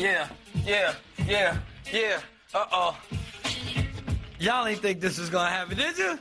Yeah, yeah, yeah, yeah. Uh oh. Y'all ain't think this was gonna happen, did you?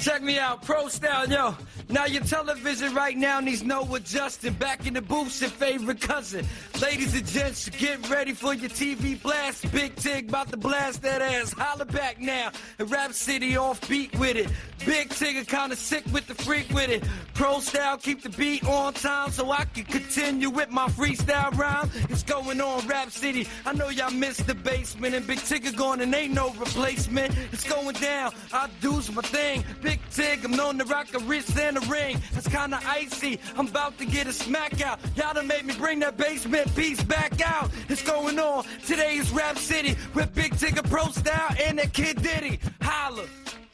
Check me out, Pro Style, yo. Now your television right now needs no adjusting. Back in the booth, your favorite cousin. Ladies and gents, get ready for your TV blast. Big Tig about to blast that ass. Holla back now. And Rap City off beat with it. Big Tigger kinda sick with the freak with it. Pro Style keep the beat on time so I can continue with my freestyle rhyme. It's going on Rap City. I know y'all missed the basement and Big Tigger gone and ain't no replacement. It's going down. I do's my thing. Big Tig, I'm known to rock a wrist and a ring. That's kinda icy. I'm about to get a smack out. Y'all done made me bring that basement piece back out. It's going on. Today is Rap City with Big Tigger Pro Style and that Kid Diddy. Holla.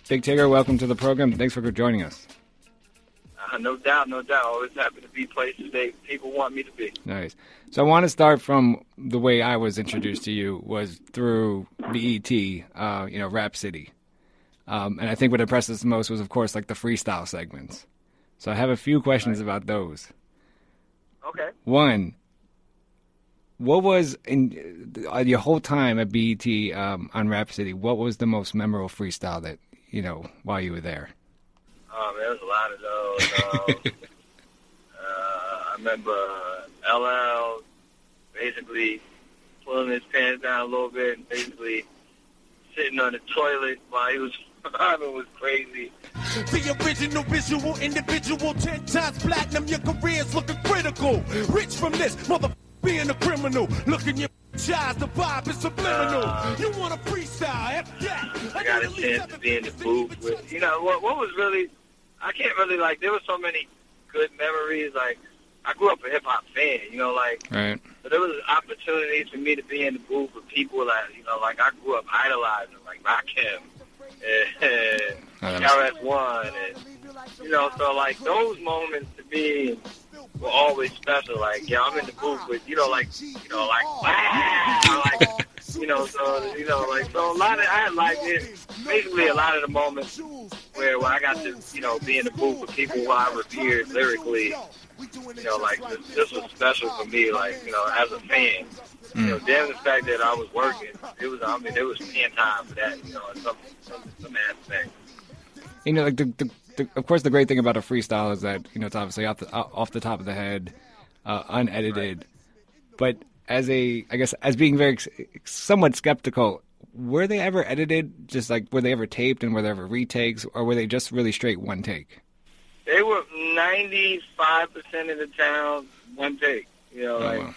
Big Tigger, welcome to the program. Thanks for joining us. Uh, no doubt, no doubt. Always happy to be places they people want me to be. Nice. So I want to start from the way I was introduced to you was through BET, uh, you know, Rap City. Um, and I think what impressed us the most was, of course, like the freestyle segments. So I have a few questions about those. Okay. One, what was in uh, your whole time at BET um, on Rap City? What was the most memorable freestyle that you know while you were there? Um, there was a lot of those. Um, uh, I remember LL basically pulling his pants down a little bit and basically sitting on the toilet while he was rhyming was crazy. The original visual individual, ten times platinum. Your career's looking critical. Rich from this mother being a criminal. Looking your eyes, the vibe is subliminal. Uh, you want a freestyle? F that. I got a chance to be in the booth with, you know, what, what was really, I can't really, like, there were so many good memories. Like, I grew up a hip hop fan, you know, like, Right. but there was opportunities for me to be in the booth with people that, you know, like, I grew up idolizing, like Rakim and, and KRS-One, and, you know, so, like, those moments to me were always special. Like, yeah, I'm in the booth with, you know, like, you know, like, wow, like, you know, so, you know, like, so a lot of, I had like it, basically a lot of the moments where, where I got to, you know, be in the booth with people who I revered lyrically, you know, like, this, this was special for me, like, you know, as a fan. You know, damn the fact that I was working, it was, I mean, there was fan time for that, you know, in some, some, some aspect. You know, like the, the, the, of course, the great thing about a freestyle is that you know it's obviously off the off the top of the head, uh, unedited. But as a, I guess, as being very somewhat skeptical, were they ever edited? Just like were they ever taped and were there ever retakes, or were they just really straight one take? They were 95% of the town, one take. You know, Oh, like, wow.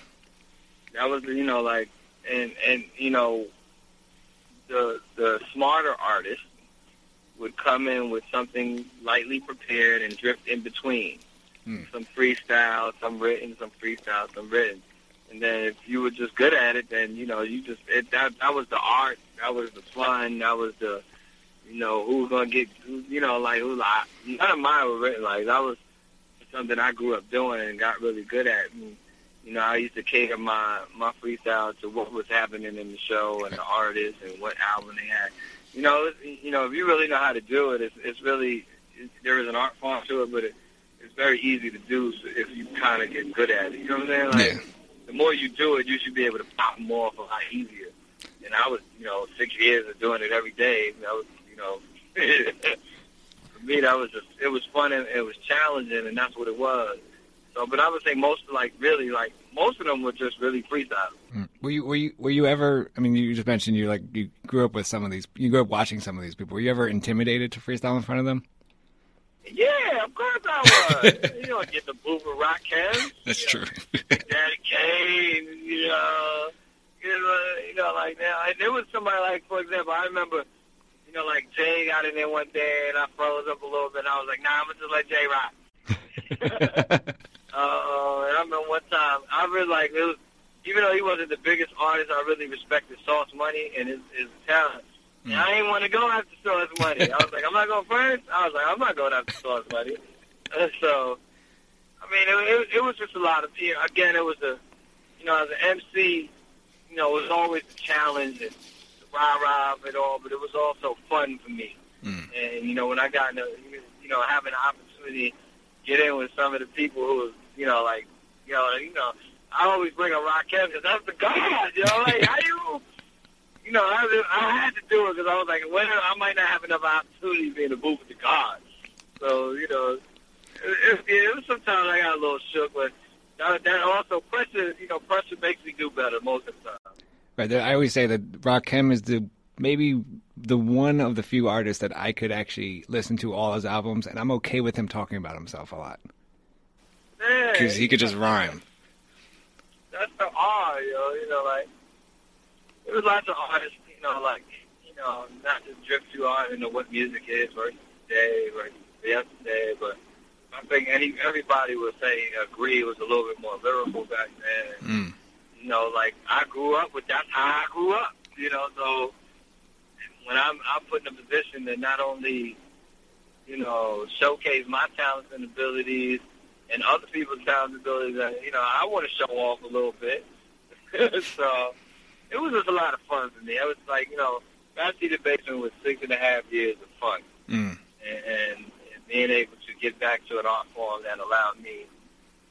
that was, you know, like, and, and, you know, the, the smarter artists would come in with something lightly prepared and drift in between. Hmm. Some freestyle, some written, some freestyle, some written. And then if you were just good at it, then, you know, you just, it, that, that was the art, that was the fun, that was the, you know, who was going to get, you know, like, who, like, none of mine were written. Like, that was something I grew up doing and got really good at. And, you know, I used to cater my, my freestyle to what was happening in the show and the artists and what album they had. You know, you know, if you really know how to do it, it's, it's really, it, there is an art form to it, but it, it's very easy to do if you kind of get good at it. You know what I'm saying? Like, the more you do it, you should be able to pop them off a lot easier. And I was, you know, six years of doing it every day. You know, for me, that was just, it was fun and it was challenging, and that's what it was. So, but I would say most, like, really, like, most of them were just really freestyle. Mm. Were you were you were you ever? I mean, you just mentioned you like you grew up with some of these. You grew up watching some of these people. Were you ever intimidated to freestyle in front of them? Yeah, of course I was. you don't get the booth with Rakim. That's true. Know, Daddy Kane, you know, you know, you know, like now. And there was somebody like, for example, I remember, know, Jay got in there one day, and I froze up a little bit. and I was like, Nah, I'm gonna just let Jay rock. uh, and I remember one time, I really like it was, even though he wasn't the biggest artist, I really respected Sauce Money and his his talent. And I didn't want to go after Sauce Money. I was like, I'm not going first. I was like, I'm not going after Sauce Money. And so, I mean, it, it, it was just a lot of, you again, it was a, you know, as an MC, you know, it was always a challenge and rah-rah of it all, but it was also fun for me. Mm. And, you know, when I got, into, you know, having the opportunity to get in with some of the people who was, you know, like, you know, you know, I always bring a Rakim because that's the God, you know, like, how you you know, I, I had to do it because I was like, well, I might not have enough opportunity to be in the booth with the gods. So, you know, it, it, it was sometimes I got a little shook, but that, that also pressure, you know, pressure makes me do better most of the time. Right. I always say that Rakim is the maybe the one of the few artists that I could actually listen to all his albums, and I'm okay with him talking about himself a lot because he could just rhyme. That's the R, you know, you know, like there was lots of artists, you know, like, you know, not to drift too hard into what music is versus today versus yesterday, but I think any everybody would say agree was a little bit more lyrical back then. Mm. You know, like I grew up with that's how I grew up. You know, so when I'm I'm put in a position to not only, you know, showcase my talents and abilities and other people's talents and abilities, that you know, I want to show off a little bit. so it was just a lot of fun for me. I was like, you know, Fantasy the Basement was six and a half years of fun, Mm. and, and being able to get back to an art form that allowed me,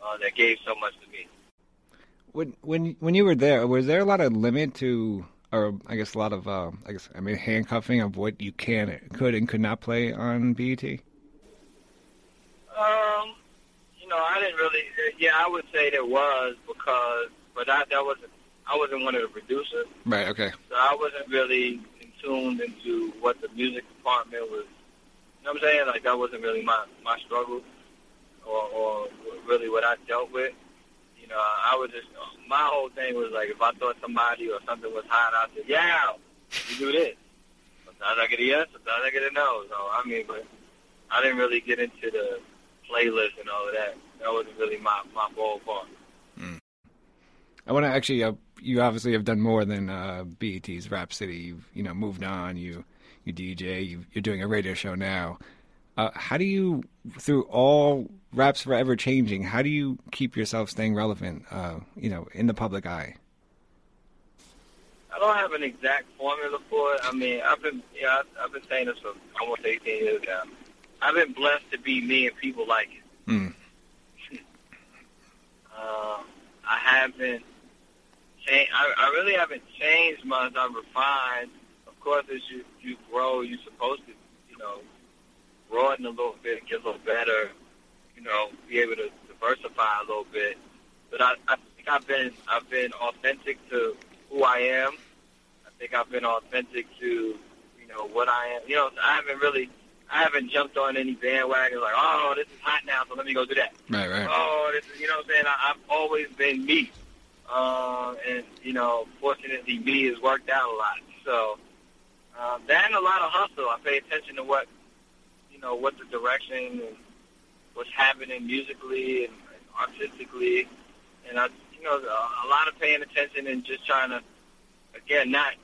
uh, that gave so much to me. When when when you were there, was there a lot of limit to, or I guess a lot of, uh, I guess I mean handcuffing of what you can, could, and could not play on BET? Um, you know, I didn't really. Yeah, I would say there was because, but I, that wasn't. I wasn't one of the producers, Right. Okay. so I wasn't really in tuned into what the music department was. You know what I'm saying? Like that wasn't really my my struggle, or or really what I dealt with. You know, I was just my whole thing was like if I thought somebody or something was hot, I said, "Yeah, you do this." Sometimes I get a yes, sometimes I get a no. So I mean, but I didn't really get into the playlist and all of that. That wasn't really my my ballpark. I want to actually. Uh, you obviously have done more than uh, BET's Rap City. You've you know moved on. You you DJ. You, you're doing a radio show now. Uh, how do you, through all raps forever changing, how do you keep yourself staying relevant? Uh, you know, in the public eye. I don't have an exact formula for it. I mean, I've been yeah, I've, I've been saying this for almost 18 years now. I've been blessed to be me and people like it. Mm. Um, I haven't changed. I, I really haven't changed much. I've refined. Of course, as you you grow, you're supposed to, you know, broaden a little bit, get a little better. You know, be able to diversify a little bit. But I, I think I've been I've been authentic to who I am. I think I've been authentic to, you know, what I am. You know, I haven't really, I haven't jumped on any bandwagon like, oh, this is hot now, so let me go do that. Right. Right. Oh, this is, you know what I'm saying? I, I've always been me. Uh, and, you know, fortunately, me has worked out a lot. So, um, that and a lot of hustle. I pay attention to what, you know, what the direction and what's happening musically and, and artistically. And, I, you know, a, a lot of paying attention and just trying to, again, not,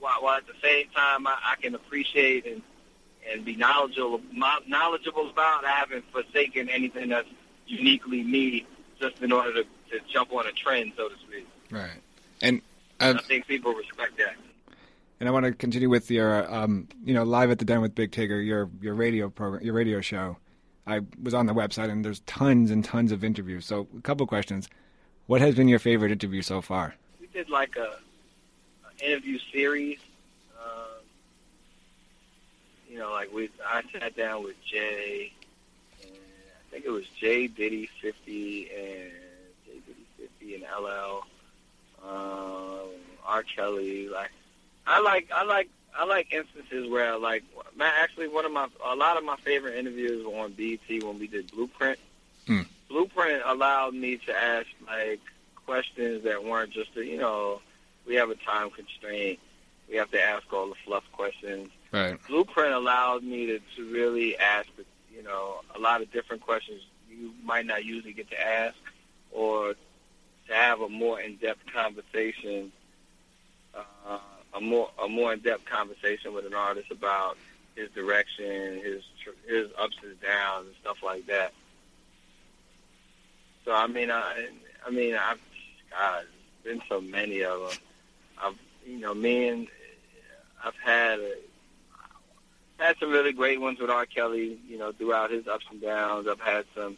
while, while at the same time I, I can appreciate and, and be knowledgeable, knowledgeable about, I haven't forsaken anything that's uniquely me just in order to, to jump on a trend, so to speak. Right. And uh, I think people respect that. And I want to continue with your, um, you know, live at the den with Big Tigger, your your radio program, your radio show. I was on the website, and there's tons and tons of interviews. So, a couple questions. What has been your favorite interview so far? We did like a, a interview series. Um, you know, like we I sat down with Jay, and I think it was Jay Diddy fifty and Jay Diddy fifty and LL R. Kelly. Like I like I like I like instances where like man, actually one of my a lot of my favorite interviews were on BT when we did Blueprint. Hmm. Blueprint allowed me to ask like questions that weren't just a, you know we have a time constraint. We have to ask all the fluff questions. Right. Blueprint allowed me to, to really ask, you know, a lot of different questions you might not usually get to ask, or to have a more in-depth conversation, uh, a more a more in-depth conversation with an artist about his direction, his his ups and downs, and stuff like that. So I mean, I I mean, I've God, been so many of them. I've you know, me and I've had a, had some really great ones with R. Kelly, you know, throughout his ups and downs. I've had some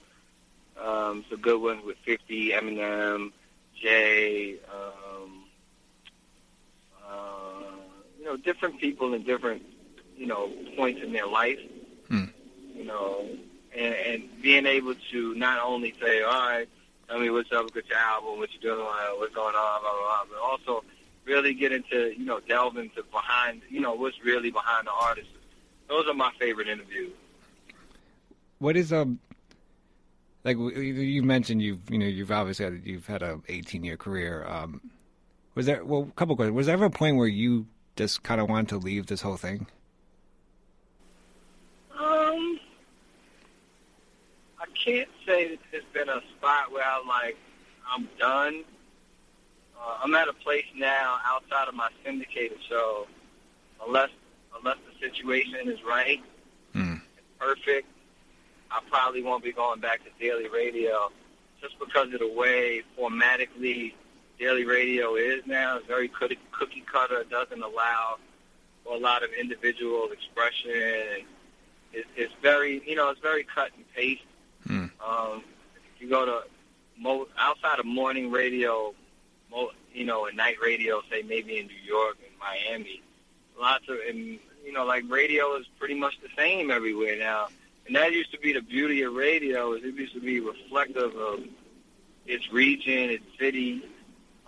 um, some good ones with 50, Eminem, Jay, um, uh, you know, different people in different, you know, points in their life. Hmm. You know, and, and being able to not only say, all right, tell me what's up with your album, what you're doing, what's going on, blah, blah, blah, but also really get into, you know, delve into behind, you know, what's really behind the artist. Those are my favorite interviews. What is um like you mentioned you've you know you've obviously had you've had a 18 year career. Um, was there well a couple questions? Was there ever a point where you just kind of wanted to leave this whole thing? Um, I can't say that there's been a spot where I'm like, I'm done. Uh, I'm at a place now outside of my syndicated show, unless unless the situation is right, Hmm. perfect, I probably won't be going back to daily radio, just because of the way formatically daily radio is now. It's very cookie cookie cutter. It doesn't allow a lot of individual expression. And it, it's very, you know, it's very cut and paste. Hmm. Um, if you go to mo- outside of morning radio, mo- you know, and night radio, say maybe in New York and Miami, lots of, and you know, like radio is pretty much the same everywhere now. And that used to be the beauty of radio, is it used to be reflective of its region, its city.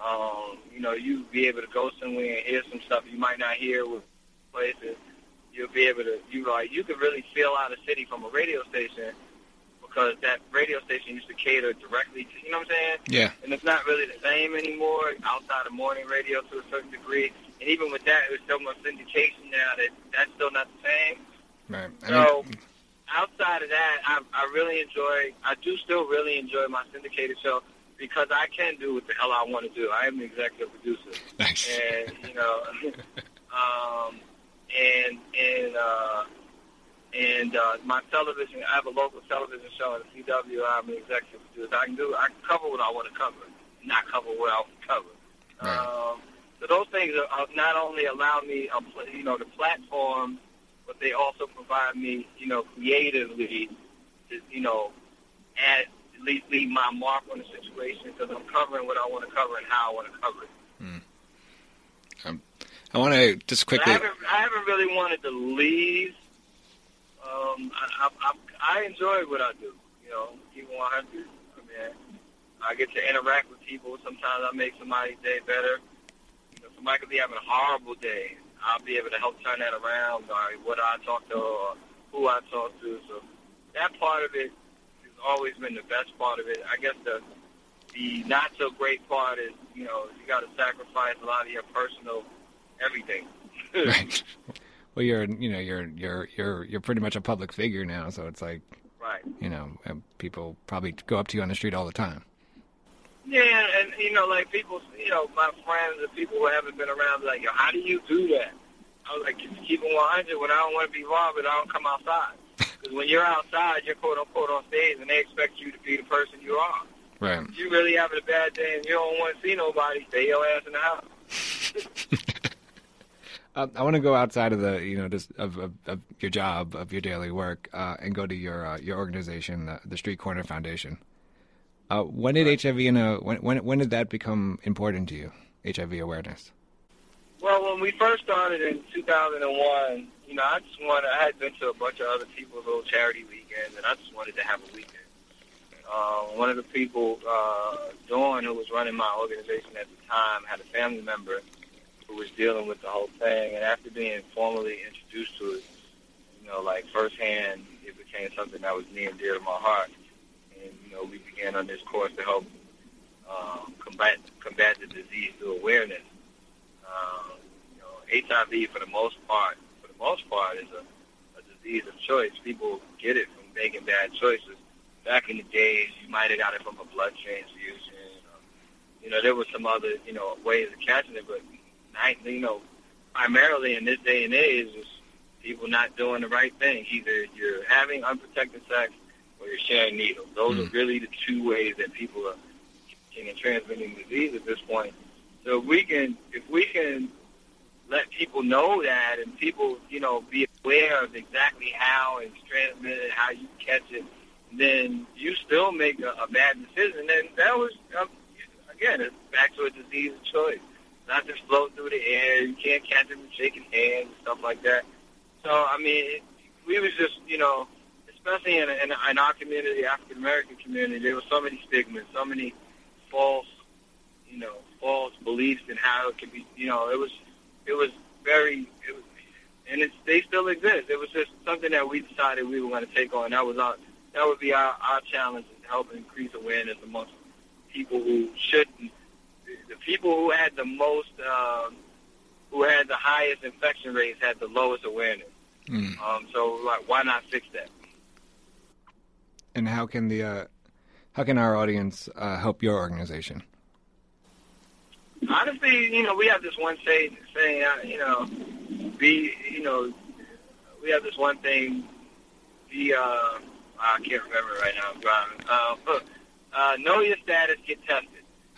Um, you know, you'd be able to go somewhere and hear some stuff you might not hear with places. You'll be able to, you like, you could really feel out a city from a radio station because that radio station used to cater directly to, you know what I'm saying? Yeah. and it's not really the same anymore outside of morning radio to a certain degree. And even with that, there's so much syndication now that that's still not the same. Right. I So mean, outside of that, I, I really enjoy. I do still really enjoy my syndicated show because I can do what the hell I want to do. I am the executive producer, nice. and you know, um, and and uh, and uh, my television. I have a local television show in the CW. I'm the executive producer. I can do. I can cover what I want to cover, not cover what I want to cover. Right. Um, so those things are, not only allow me, a, you know, the platform, but they also provide me, you know, creatively, to, you know, add least leave my mark on the situation because I'm covering what I want to cover and how I want to cover it. I want to just But I quickly. haven't, I haven't really wanted to leave. Um, I, I, I, I enjoy what I do. You know, keep 100. I mean, I get to interact with people. Sometimes I make somebody's day better. You know, somebody could be having a horrible day. I'll be able to help turn that around. Or what I talk to, or who I talk to. So that part of it always been the best part of it. I guess the the not so great part is, you know, you got to sacrifice a lot of your personal everything. Right. Well, you're you know you're you're you're you're pretty much a public figure now, so it's like Right. you know people probably go up to you on the street all the time. Yeah, and you know, like people, you know, my friends and people who haven't been around, like, yo, how do you do that? I was like, just keep it 100. When I don't want to be robbed, I don't come outside. Because when you're outside, you're quote unquote on stage, and they expect you to be the person you are. Right. If you really having a bad day and you don't want to see nobody, stay your ass in the house. Uh, I want to go outside of the you know just of, of, of your job of your daily work uh, and go to your uh, your organization, the, the Street Corner Foundation. Uh, when did HIV and uh, when, when when did that become important to you? HIV awareness. Well, when we first started in 2001, you know, I just wanted, I had been to a bunch of other people's little charity weekends, and I just wanted to have a weekend. Uh, one of the people, uh, Dawn, who was running my organization at the time, had a family member who was dealing with the whole thing. And after being formally introduced to it, you know, like firsthand, it became something that was near and dear to my heart. And you know, we began on this course to help um, combat combat the disease through awareness. Um, you know, HIV for the most part, the most part, is a, a disease of choice. People get it from making bad choices. Back in the days, you might have got it from a blood transfusion. Or, you know, there was some other you know ways of catching it, but you know, primarily in this day and age, is people not doing the right thing. Either you're having unprotected sex or you're sharing needles. Those mm. are really the two ways that people are catching and transmitting disease at this point. So if we can, if we can let people know that and people, you know, be aware of exactly how it's transmitted, how you catch it, then you still make a, a bad decision. And that was, um, again, it's back to a disease of choice. Not just float through the air. You can't catch them shaking hands and stuff like that. So, I mean, it, we was just, you know, especially in, in, in our community, African American community, there were so many stigmas, so many false, you know, false beliefs in how it could be. You know, it was, it was very, it was, and it's they still exist. It was just something that we decided we were going to take on. That was our, that would be our, our challenge to help increase awareness amongst people who shouldn't, the people who had the most, um, who had the highest infection rates had the lowest awareness. Mm. Um, so like, why not fix that? And how can the uh, how can our audience uh, help your organization? Honestly, you know, we have this one saying, saying uh, you know, be, you know, we have this one thing, be, uh, I can't remember right now, I'm driving. Uh, but, uh, know your status, get tested.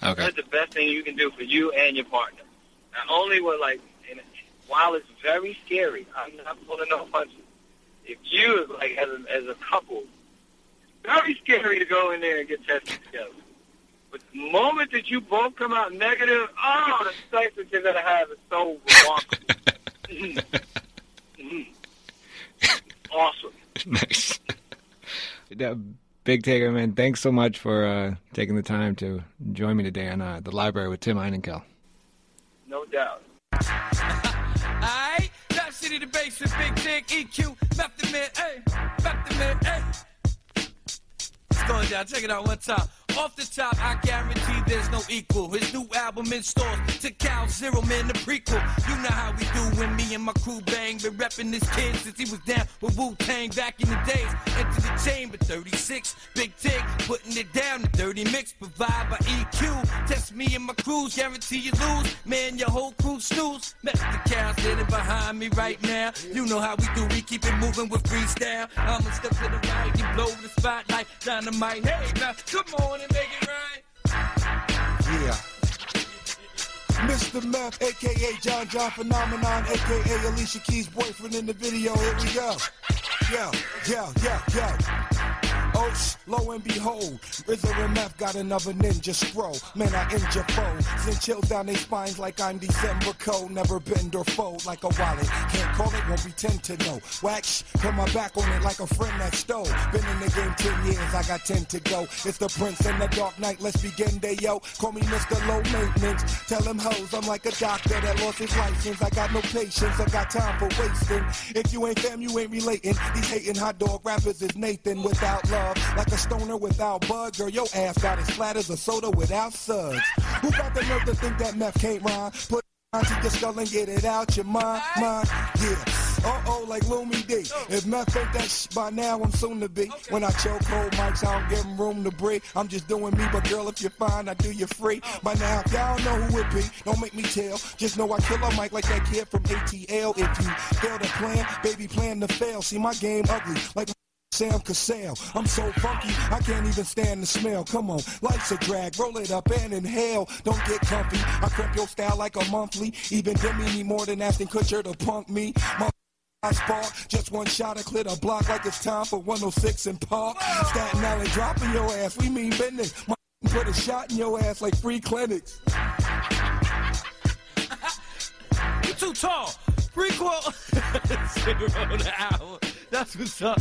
Okay. That's the best thing you can do for you and your partner. Not only what, like, while it's very scary, I'm not pulling no punches. If you, like, as a, as a couple, very scary to go in there and get tested together. But the moment that you both come out negative, oh, the sex that you're going to have is so remarkable. Awesome. Nice. Big Tigger, man, thanks so much for uh, taking the time to join me today on uh, the library with Tim Einenkel. No doubt. Alright, that city the bass with Big Tig, EQ, Method Man, hey, Method Man, hey. It's going down, check it out one time. Off the top, I guarantee there's no equal. His new album in stores Tical Zero Man, the prequel. You know how we do when me and my crew bang. Been repping this kid since he was down with Wu Tang back in the days. Into the chamber 36, Big Tig, putting it down. The dirty mix provide by EQ. Test me and my crews, guarantee you lose. Man, your whole crew snooze. Met the cow standing behind me right now. You know how we do, we keep it moving with freestyle. I'ma step to the right and blow the spotlight. Dynamite, hey, now, come on Yeah. Mr. Meth, aka John John Phenomenon, aka Alicia Keys' boyfriend in the video. Here we go. Yo, yo, yo, yo. Lo and behold, Rizzo and Meth got another ninja scroll. Man, I injure foes. Send chills down their spines like I'm December cold. Never bend or fold like a wallet. Can't call it, won't pretend to know. Wax, put my back on it like a friend that stole. Been in the game 10 years, I got 10 to go. It's the Prince and the Dark Knight, let's begin day, yo. Call me Mr. Low Maintenance. Tell him hoes, I'm like a doctor that lost his license. I got no patience, I got time for wasting. If you ain't fam, you ain't relating. These hating hot dog rappers is Nathan without love. Like a stoner without bud, girl, your ass got as flat as a soda without suds. Who got the nerve to think that meth can't rhyme? Put on to your skull and get it out your mind, mind, yeah. Uh-oh, like Lumi D. If meth ain't that sh- by now, I'm soon to be. When I choke cold mics, I don't give them room to breathe. I'm just doing me, but girl, if you're fine, I do you free. Oh. By now, y'all know who it be. Don't make me tell. Just know I kill a mic like that kid from ATL. If you fail to plan, baby, plan to fail. See, my game ugly, like Sam Cassell. I'm so funky, I can't even stand the smell. Come on, life's a drag, roll it up and inhale. Don't get comfy, I crep your style like a monthly. Even Demi need more than Ashton Kutcher to punk me. My Spark. Just one shot, I clear the block like it's time for 106 and Park. Staten Island dropping your ass, we mean business. My put a shot in your ass like free clinics. you too tall. Prequel. Zero the hour. That's what's up.